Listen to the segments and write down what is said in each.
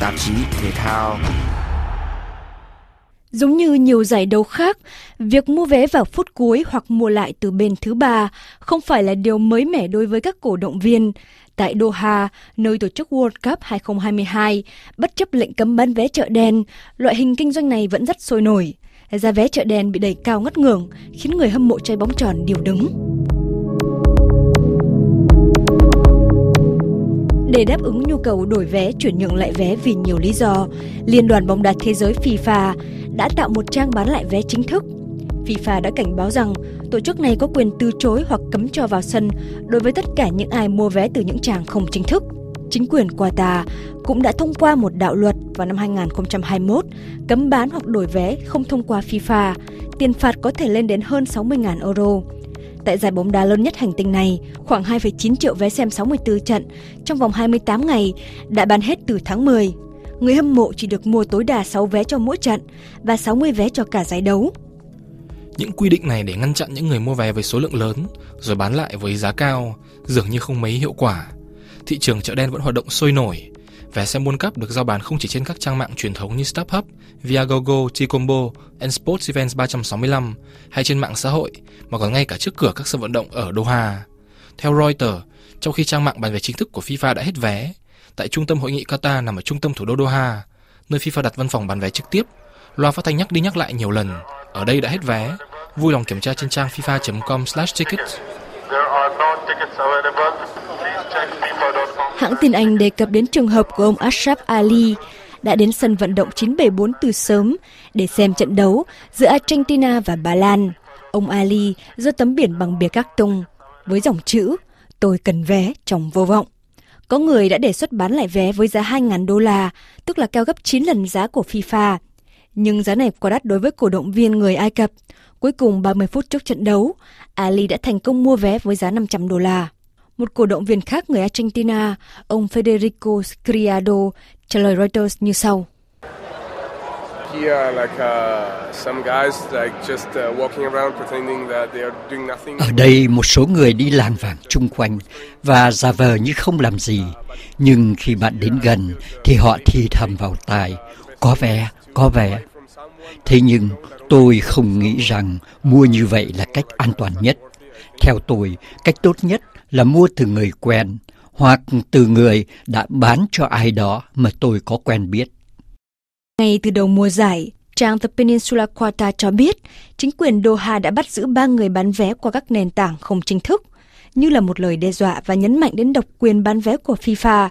tạp chí thể thao. Giống như nhiều giải đấu khác, việc mua vé vào phút cuối hoặc mua lại từ bên thứ ba không phải là điều mới mẻ đối với các cổ động viên. Tại Doha, nơi tổ chức World Cup 2022, bất chấp lệnh cấm bán vé chợ đen, loại hình kinh doanh này vẫn rất sôi nổi. Giá vé chợ đen bị đẩy cao ngất ngưởng, khiến người hâm mộ chơi bóng tròn điều đứng. Để đáp ứng nhu cầu đổi vé, chuyển nhượng lại vé vì nhiều lý do, Liên đoàn bóng đá thế giới FIFA đã tạo một trang bán lại vé chính thức. FIFA đã cảnh báo rằng tổ chức này có quyền từ chối hoặc cấm cho vào sân đối với tất cả những ai mua vé từ những trang không chính thức. Chính quyền Qatar cũng đã thông qua một đạo luật vào năm 2021 cấm bán hoặc đổi vé không thông qua FIFA. Tiền phạt có thể lên đến hơn 60.000 euro. Tại giải bóng đá lớn nhất hành tinh này, khoảng 2,9 triệu vé xem 64 trận trong vòng 28 ngày đã bán hết từ tháng 10. Người hâm mộ chỉ được mua tối đa 6 vé cho mỗi trận và 60 vé cho cả giải đấu. Những quy định này để ngăn chặn những người mua vé với số lượng lớn rồi bán lại với giá cao dường như không mấy hiệu quả. Thị trường chợ đen vẫn hoạt động sôi nổi. Vé xem World Cup được giao bán không chỉ trên các trang mạng truyền thống như StubHub, Viagogo, T-Combo, and Sports Events 365 hay trên mạng xã hội mà còn ngay cả trước cửa các sân vận động ở Doha. Theo Reuters, trong khi trang mạng bán vé chính thức của FIFA đã hết vé, tại trung tâm hội nghị Qatar nằm ở trung tâm thủ đô Doha, nơi FIFA đặt văn phòng bán vé trực tiếp, loa phát thanh nhắc đi nhắc lại nhiều lần, ở đây đã hết vé. Vui lòng kiểm tra trên trang fifa.com/tickets. Hãng tin Anh đề cập đến trường hợp của ông Ashraf Ali đã đến sân vận động 974 từ sớm để xem trận đấu giữa Argentina và Ba Lan. Ông Ali do tấm biển bằng bìa các tung với dòng chữ Tôi cần vé trong vô vọng. Có người đã đề xuất bán lại vé với giá 2.000 đô la, tức là cao gấp 9 lần giá của FIFA. Nhưng giá này quá đắt đối với cổ động viên người Ai Cập. Cuối cùng 30 phút trước trận đấu, Ali đã thành công mua vé với giá 500 đô la. Một cổ động viên khác người Argentina, ông Federico Scriado, trả lời Reuters như sau. Uh, uh, Ở đây một số người đi lang vàng chung quanh và giả vờ như không làm gì, nhưng khi bạn đến gần thì họ thì thầm vào tai, có vé, có vẻ, Thế nhưng tôi không nghĩ rằng mua như vậy là cách an toàn nhất. Theo tôi, cách tốt nhất là mua từ người quen hoặc từ người đã bán cho ai đó mà tôi có quen biết. Ngay từ đầu mùa giải, trang The Peninsula Qatar cho biết chính quyền Doha đã bắt giữ ba người bán vé qua các nền tảng không chính thức, như là một lời đe dọa và nhấn mạnh đến độc quyền bán vé của FIFA.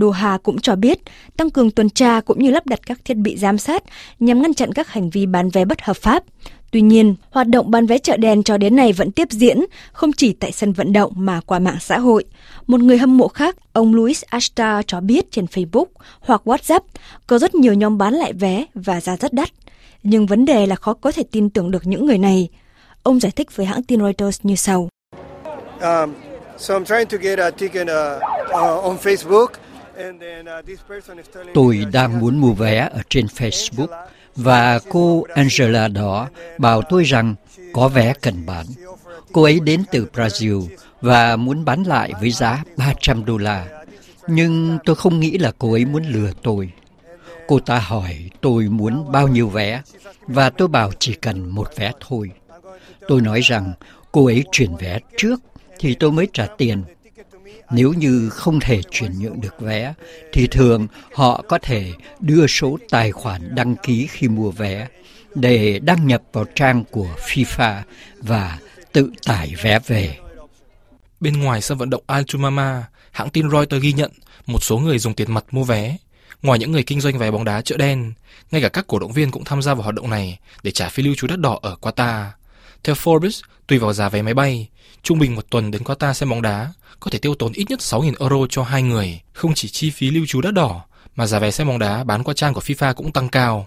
Doha cũng cho biết tăng cường tuần tra cũng như lắp đặt các thiết bị giám sát nhằm ngăn chặn các hành vi bán vé bất hợp pháp. Tuy nhiên, hoạt động bán vé chợ đen cho đến nay vẫn tiếp diễn, không chỉ tại sân vận động mà qua mạng xã hội. Một người hâm mộ khác, ông Louis Ashtar cho biết trên Facebook hoặc WhatsApp có rất nhiều nhóm bán lại vé và giá rất đắt. Nhưng vấn đề là khó có thể tin tưởng được những người này. Ông giải thích với hãng tin Reuters như sau. Um, so I'm trying to get a ticket uh, uh, on Facebook. Tôi đang muốn mua vé ở trên Facebook và cô Angela đó bảo tôi rằng có vé cần bán. Cô ấy đến từ Brazil và muốn bán lại với giá 300 đô la. Nhưng tôi không nghĩ là cô ấy muốn lừa tôi. Cô ta hỏi tôi muốn bao nhiêu vé và tôi bảo chỉ cần một vé thôi. Tôi nói rằng cô ấy chuyển vé trước thì tôi mới trả tiền nếu như không thể chuyển nhượng được vé, thì thường họ có thể đưa số tài khoản đăng ký khi mua vé để đăng nhập vào trang của FIFA và tự tải vé về. Bên ngoài sân vận động Al Jumama, hãng tin Reuters ghi nhận một số người dùng tiền mặt mua vé. Ngoài những người kinh doanh vé bóng đá chợ đen, ngay cả các cổ động viên cũng tham gia vào hoạt động này để trả phí lưu trú đắt đỏ ở Qatar. Theo Forbes, tùy vào giá vé máy bay, trung bình một tuần đến Qatar xem bóng đá có thể tiêu tốn ít nhất 6.000 euro cho hai người. Không chỉ chi phí lưu trú đắt đỏ, mà giá vé xem bóng đá bán qua trang của FIFA cũng tăng cao.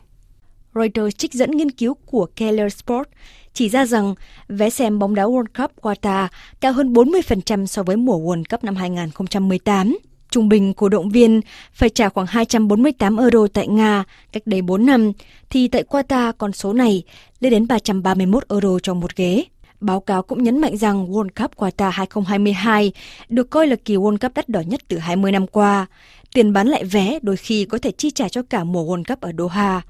Reuters trích dẫn nghiên cứu của Keller Sport chỉ ra rằng vé xem bóng đá World Cup Qatar cao hơn 40% so với mùa World Cup năm 2018. Trung bình cổ động viên phải trả khoảng 248 euro tại Nga cách đây 4 năm, thì tại Qatar con số này lên đến 331 euro cho một ghế. Báo cáo cũng nhấn mạnh rằng World Cup Qatar 2022 được coi là kỳ World Cup đắt đỏ nhất từ 20 năm qua. Tiền bán lại vé đôi khi có thể chi trả cho cả mùa World Cup ở Doha.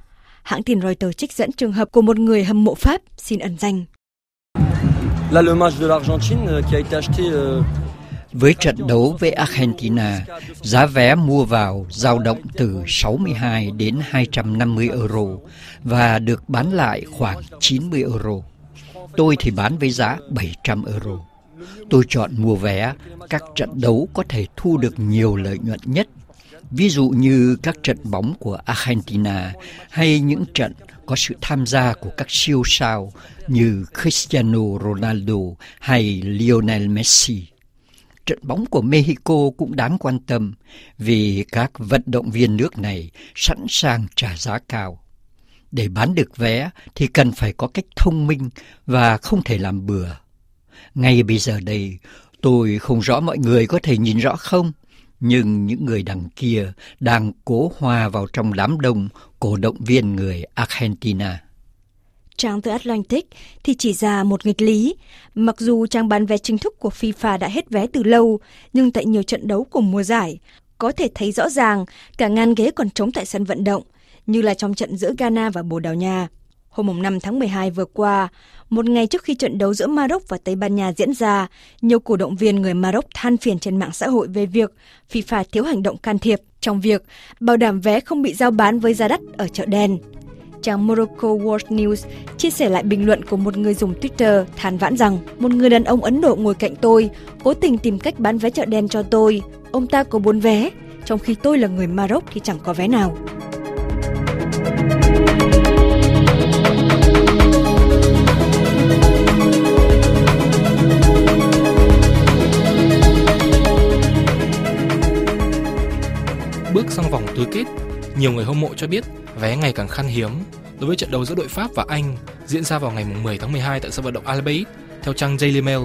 Hãng tin Reuters trích dẫn trường hợp của một người hâm mộ Pháp xin ẩn danh. Là le match de l'Argentine euh, qui a été acheté euh, với trận đấu với Argentina, giá vé mua vào dao động từ 62 đến 250 euro và được bán lại khoảng 90 euro. Tôi thì bán với giá 700 euro. Tôi chọn mua vé các trận đấu có thể thu được nhiều lợi nhuận nhất. Ví dụ như các trận bóng của Argentina hay những trận có sự tham gia của các siêu sao như Cristiano Ronaldo hay Lionel Messi trận bóng của Mexico cũng đáng quan tâm vì các vận động viên nước này sẵn sàng trả giá cao. Để bán được vé thì cần phải có cách thông minh và không thể làm bừa. Ngay bây giờ đây, tôi không rõ mọi người có thể nhìn rõ không, nhưng những người đằng kia đang cố hòa vào trong đám đông cổ động viên người Argentina trang The Atlantic thì chỉ ra một nghịch lý. Mặc dù trang bán vé chính thức của FIFA đã hết vé từ lâu, nhưng tại nhiều trận đấu của mùa giải, có thể thấy rõ ràng cả ngàn ghế còn trống tại sân vận động, như là trong trận giữa Ghana và Bồ Đào Nha. Hôm 5 tháng 12 vừa qua, một ngày trước khi trận đấu giữa Maroc và Tây Ban Nha diễn ra, nhiều cổ động viên người Maroc than phiền trên mạng xã hội về việc FIFA thiếu hành động can thiệp trong việc bảo đảm vé không bị giao bán với giá đắt ở chợ đen trang Morocco World News chia sẻ lại bình luận của một người dùng Twitter than vãn rằng một người đàn ông Ấn Độ ngồi cạnh tôi, cố tình tìm cách bán vé chợ đen cho tôi. Ông ta có bốn vé, trong khi tôi là người Maroc thì chẳng có vé nào. Bước sang vòng tứ kết, nhiều người hâm mộ cho biết vé ngày càng khan hiếm. Đối với trận đấu giữa đội Pháp và Anh diễn ra vào ngày 10 tháng 12 tại sân vận động Al Bayt, theo trang Daily Mail,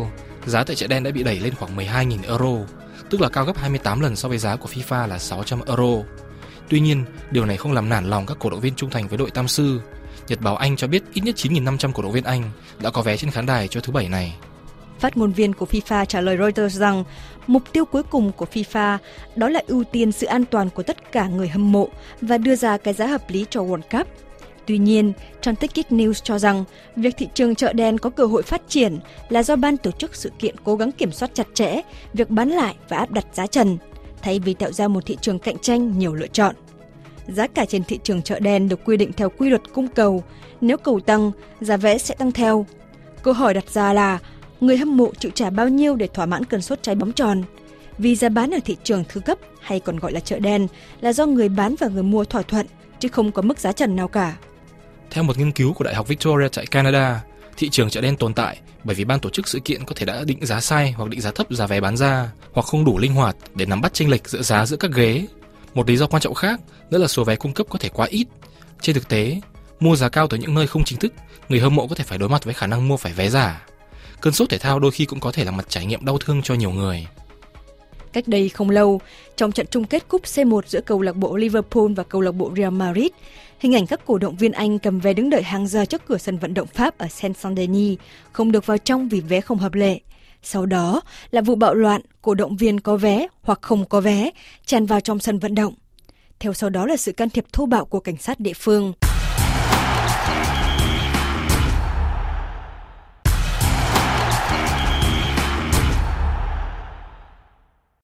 giá tại chợ đen đã bị đẩy lên khoảng 12.000 euro, tức là cao gấp 28 lần so với giá của FIFA là 600 euro. Tuy nhiên, điều này không làm nản lòng các cổ động viên trung thành với đội Tam Sư. Nhật báo Anh cho biết ít nhất 9.500 cổ động viên Anh đã có vé trên khán đài cho thứ bảy này. Phát ngôn viên của FIFA trả lời Reuters rằng mục tiêu cuối cùng của FIFA đó là ưu tiên sự an toàn của tất cả người hâm mộ và đưa ra cái giá hợp lý cho World Cup. Tuy nhiên, trang Ticket News cho rằng việc thị trường chợ đen có cơ hội phát triển là do ban tổ chức sự kiện cố gắng kiểm soát chặt chẽ việc bán lại và áp đặt giá trần, thay vì tạo ra một thị trường cạnh tranh nhiều lựa chọn. Giá cả trên thị trường chợ đen được quy định theo quy luật cung cầu, nếu cầu tăng, giá vé sẽ tăng theo. Câu hỏi đặt ra là người hâm mộ chịu trả bao nhiêu để thỏa mãn cơn sốt trái bóng tròn. Vì giá bán ở thị trường thứ cấp hay còn gọi là chợ đen là do người bán và người mua thỏa thuận, chứ không có mức giá trần nào cả. Theo một nghiên cứu của Đại học Victoria tại Canada, thị trường chợ đen tồn tại bởi vì ban tổ chức sự kiện có thể đã định giá sai hoặc định giá thấp giá vé bán ra hoặc không đủ linh hoạt để nắm bắt chênh lệch giữa giá giữa các ghế. Một lý do quan trọng khác nữa là số vé cung cấp có thể quá ít. Trên thực tế, mua giá cao từ những nơi không chính thức, người hâm mộ có thể phải đối mặt với khả năng mua phải vé giả. Cơn sốt thể thao đôi khi cũng có thể là mặt trải nghiệm đau thương cho nhiều người. Cách đây không lâu, trong trận chung kết cúp C1 giữa câu lạc bộ Liverpool và câu lạc bộ Real Madrid, hình ảnh các cổ động viên Anh cầm vé đứng đợi hàng giờ trước cửa sân vận động Pháp ở Saint-Saint-Denis không được vào trong vì vé không hợp lệ. Sau đó là vụ bạo loạn, cổ động viên có vé hoặc không có vé tràn vào trong sân vận động. Theo sau đó là sự can thiệp thô bạo của cảnh sát địa phương.